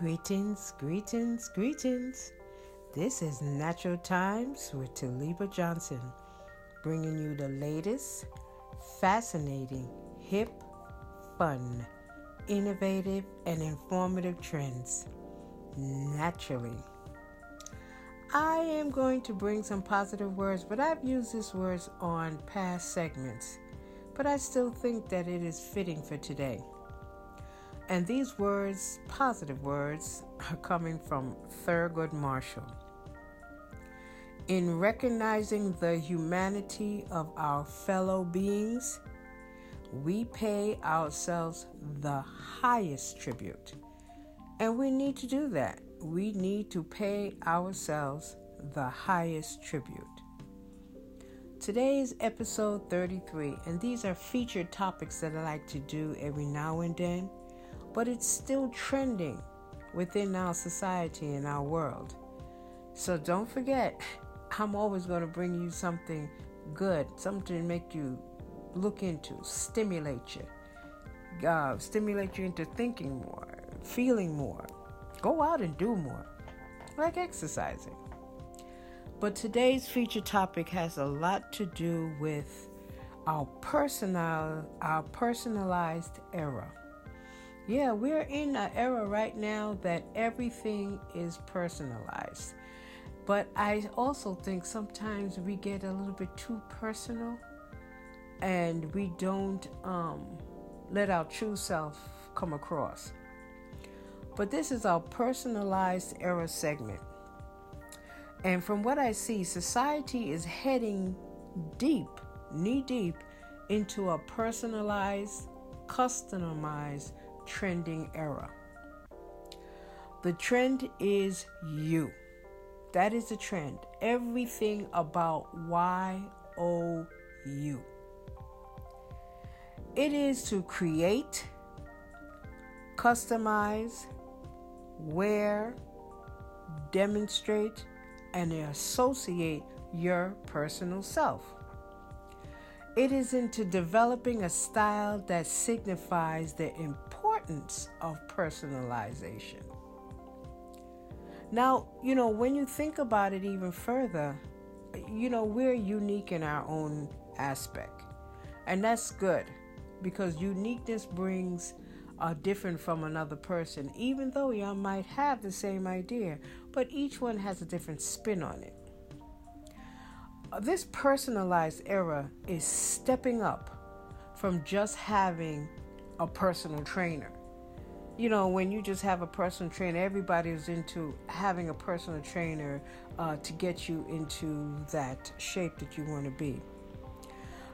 Greetings, greetings, greetings. This is Natural Times with Taliba Johnson, bringing you the latest, fascinating, hip, fun, innovative, and informative trends naturally. I am going to bring some positive words, but I've used these words on past segments, but I still think that it is fitting for today. And these words, positive words, are coming from Thurgood Marshall. In recognizing the humanity of our fellow beings, we pay ourselves the highest tribute. And we need to do that. We need to pay ourselves the highest tribute. Today is episode 33, and these are featured topics that I like to do every now and then but it's still trending within our society and our world. So don't forget, I'm always going to bring you something good, something to make you look into, stimulate you, uh, stimulate you into thinking more, feeling more. Go out and do more, like exercising. But today's feature topic has a lot to do with our personal, our personalized era. Yeah, we're in an era right now that everything is personalized. But I also think sometimes we get a little bit too personal and we don't um, let our true self come across. But this is our personalized era segment. And from what I see, society is heading deep, knee deep, into a personalized, customized trending era. The trend is you. That is the trend. Everything about Y O U. It is to create, customize, wear, demonstrate, and associate your personal self. It is into developing a style that signifies the importance of personalization. Now, you know, when you think about it even further, you know, we're unique in our own aspect. And that's good because uniqueness brings a different from another person, even though y'all might have the same idea, but each one has a different spin on it. This personalized era is stepping up from just having a personal trainer. You know, when you just have a personal trainer, everybody is into having a personal trainer uh, to get you into that shape that you want to be.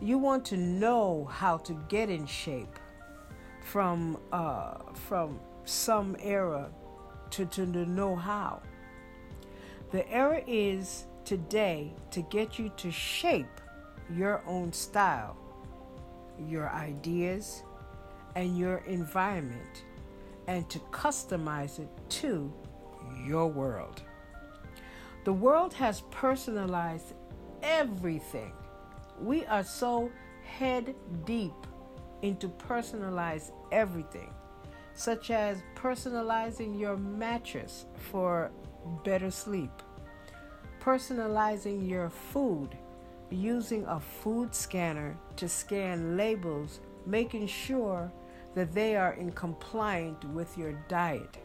You want to know how to get in shape from uh, from some era to, to know how. The era is today to get you to shape your own style, your ideas, and your environment and to customize it to your world. The world has personalized everything. We are so head deep into personalize everything, such as personalizing your mattress for better sleep, personalizing your food using a food scanner to scan labels, making sure that they are in compliant with your diet.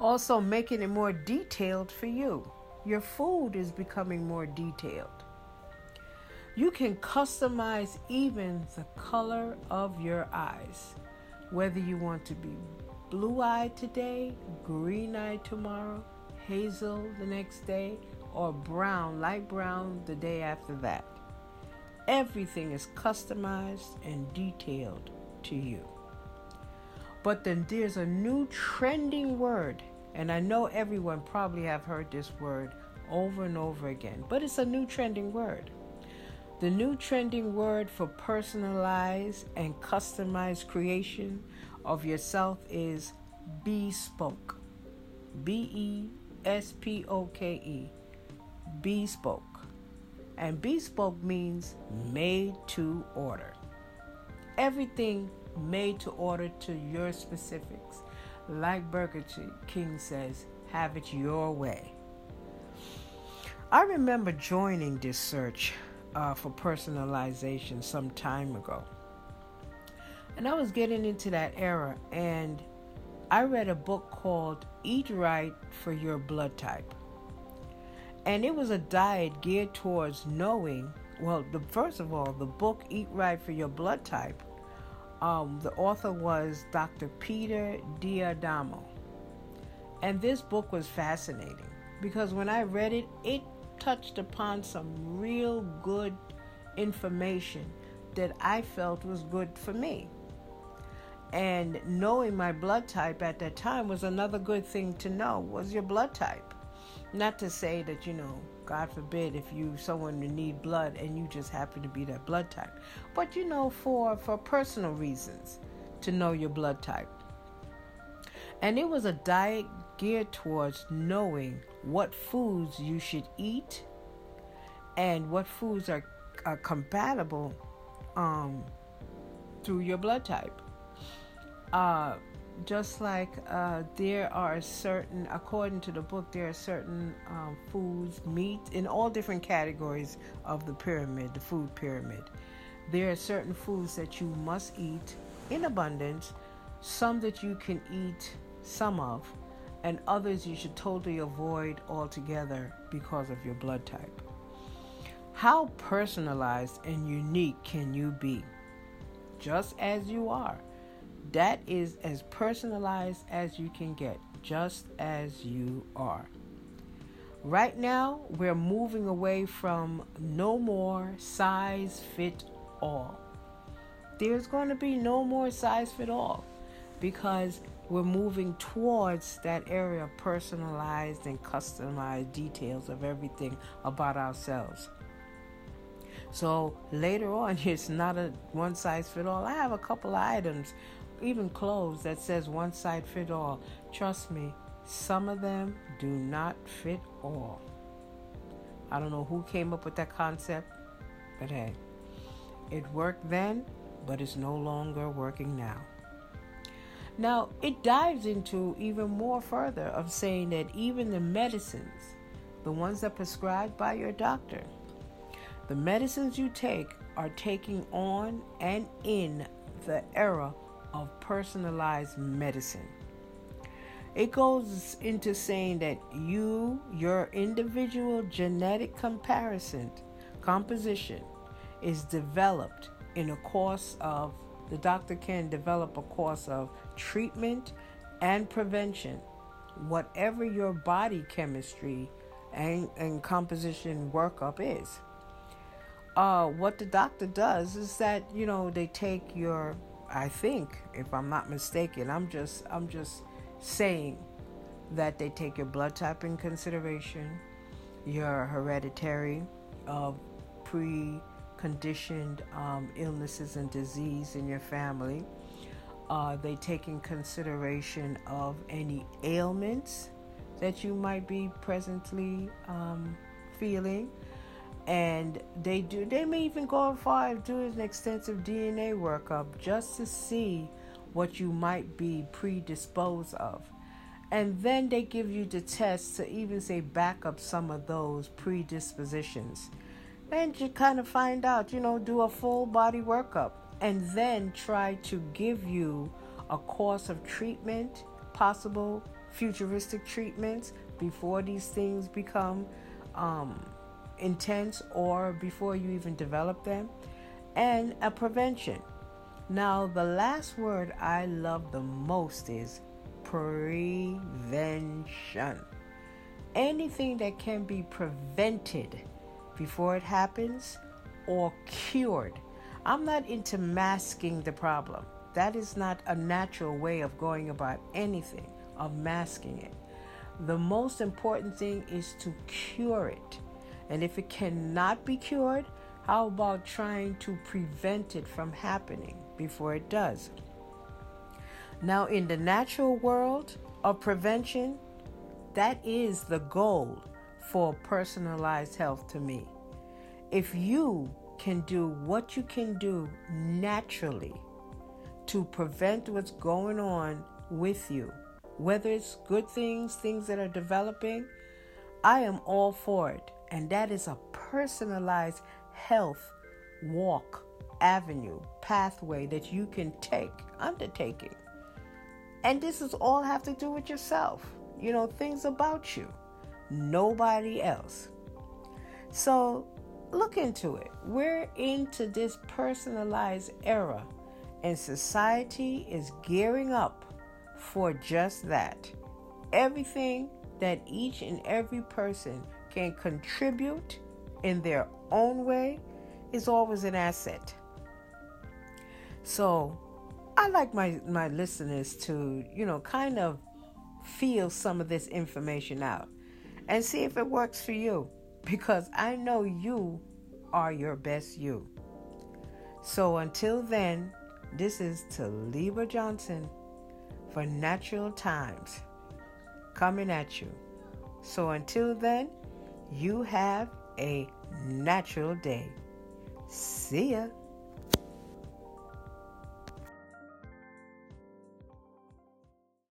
Also, making it more detailed for you. Your food is becoming more detailed. You can customize even the color of your eyes, whether you want to be blue eyed today, green eyed tomorrow, hazel the next day, or brown, light brown the day after that. Everything is customized and detailed to you. But then there's a new trending word, and I know everyone probably have heard this word over and over again, but it's a new trending word. The new trending word for personalized and customized creation of yourself is bespoke. B E S P O K E. Bespoke. And bespoke means made to order everything made to order to your specifics. like Burger King says, have it your way. I remember joining this search uh, for personalization some time ago. And I was getting into that era, and I read a book called Eat Right for Your Blood Type. And it was a diet geared towards knowing, well, the, first of all, the book Eat Right for Your Blood Type, um, the author was Dr. Peter D'Adamo. And this book was fascinating because when I read it, it touched upon some real good information that I felt was good for me. And knowing my blood type at that time was another good thing to know was your blood type. Not to say that, you know, God forbid if you someone who need blood and you just happen to be that blood type. But you know for for personal reasons to know your blood type. And it was a diet geared towards knowing what foods you should eat and what foods are, are compatible um, through your blood type. Uh, just like uh, there are certain, according to the book, there are certain um, foods, meat, in all different categories of the pyramid, the food pyramid. There are certain foods that you must eat in abundance, some that you can eat some of, and others you should totally avoid altogether because of your blood type. How personalized and unique can you be? Just as you are. That is as personalized as you can get, just as you are. Right now, we're moving away from no more size fit all. There's going to be no more size fit all because we're moving towards that area of personalized and customized details of everything about ourselves. So later on, it's not a one size fit all. I have a couple items even clothes that says one size fit all. Trust me, some of them do not fit all. I don't know who came up with that concept, but hey, it worked then, but it's no longer working now. Now, it dives into even more further of saying that even the medicines, the ones that are prescribed by your doctor, the medicines you take are taking on and in the era of personalized medicine. It goes into saying that you, your individual genetic comparison, composition, is developed in a course of, the doctor can develop a course of treatment and prevention, whatever your body chemistry and, and composition workup is. Uh, what the doctor does is that, you know, they take your I think, if I'm not mistaken, I'm just I'm just saying that they take your blood type in consideration, your hereditary of pre-conditioned um, illnesses and disease in your family. Uh, they take in consideration of any ailments that you might be presently um, feeling and they do they may even go as far as do an extensive DNA workup just to see what you might be predisposed of. And then they give you the tests to even say back up some of those predispositions. And you kind of find out, you know, do a full body workup and then try to give you a course of treatment, possible futuristic treatments before these things become um, intense or before you even develop them, and a prevention. Now, the last word I love the most is prevention. Anything that can be prevented before it happens or cured. I'm not into masking the problem. That is not a natural way of going about anything, of masking it. The most important thing is to cure it. And if it cannot be cured, how about trying to prevent it from happening before it does? Now, in the natural world of prevention, that is the goal for personalized health to me. If you can do what you can do naturally to prevent what's going on with you whether it's good things, things that are developing, I am all for it. And that is a personalized health walk, avenue, pathway that you can take, undertaking. And this is all have to do with yourself. You know, things about you, nobody else. So look into it. We're into this personalized era, and society is gearing up for just that. Everything that each and every person can contribute in their own way is always an asset. So, I like my my listeners to, you know, kind of feel some of this information out and see if it works for you because I know you are your best you. So until then, this is Taliba Johnson for Natural Times coming at you. So until then, you have a natural day. See ya.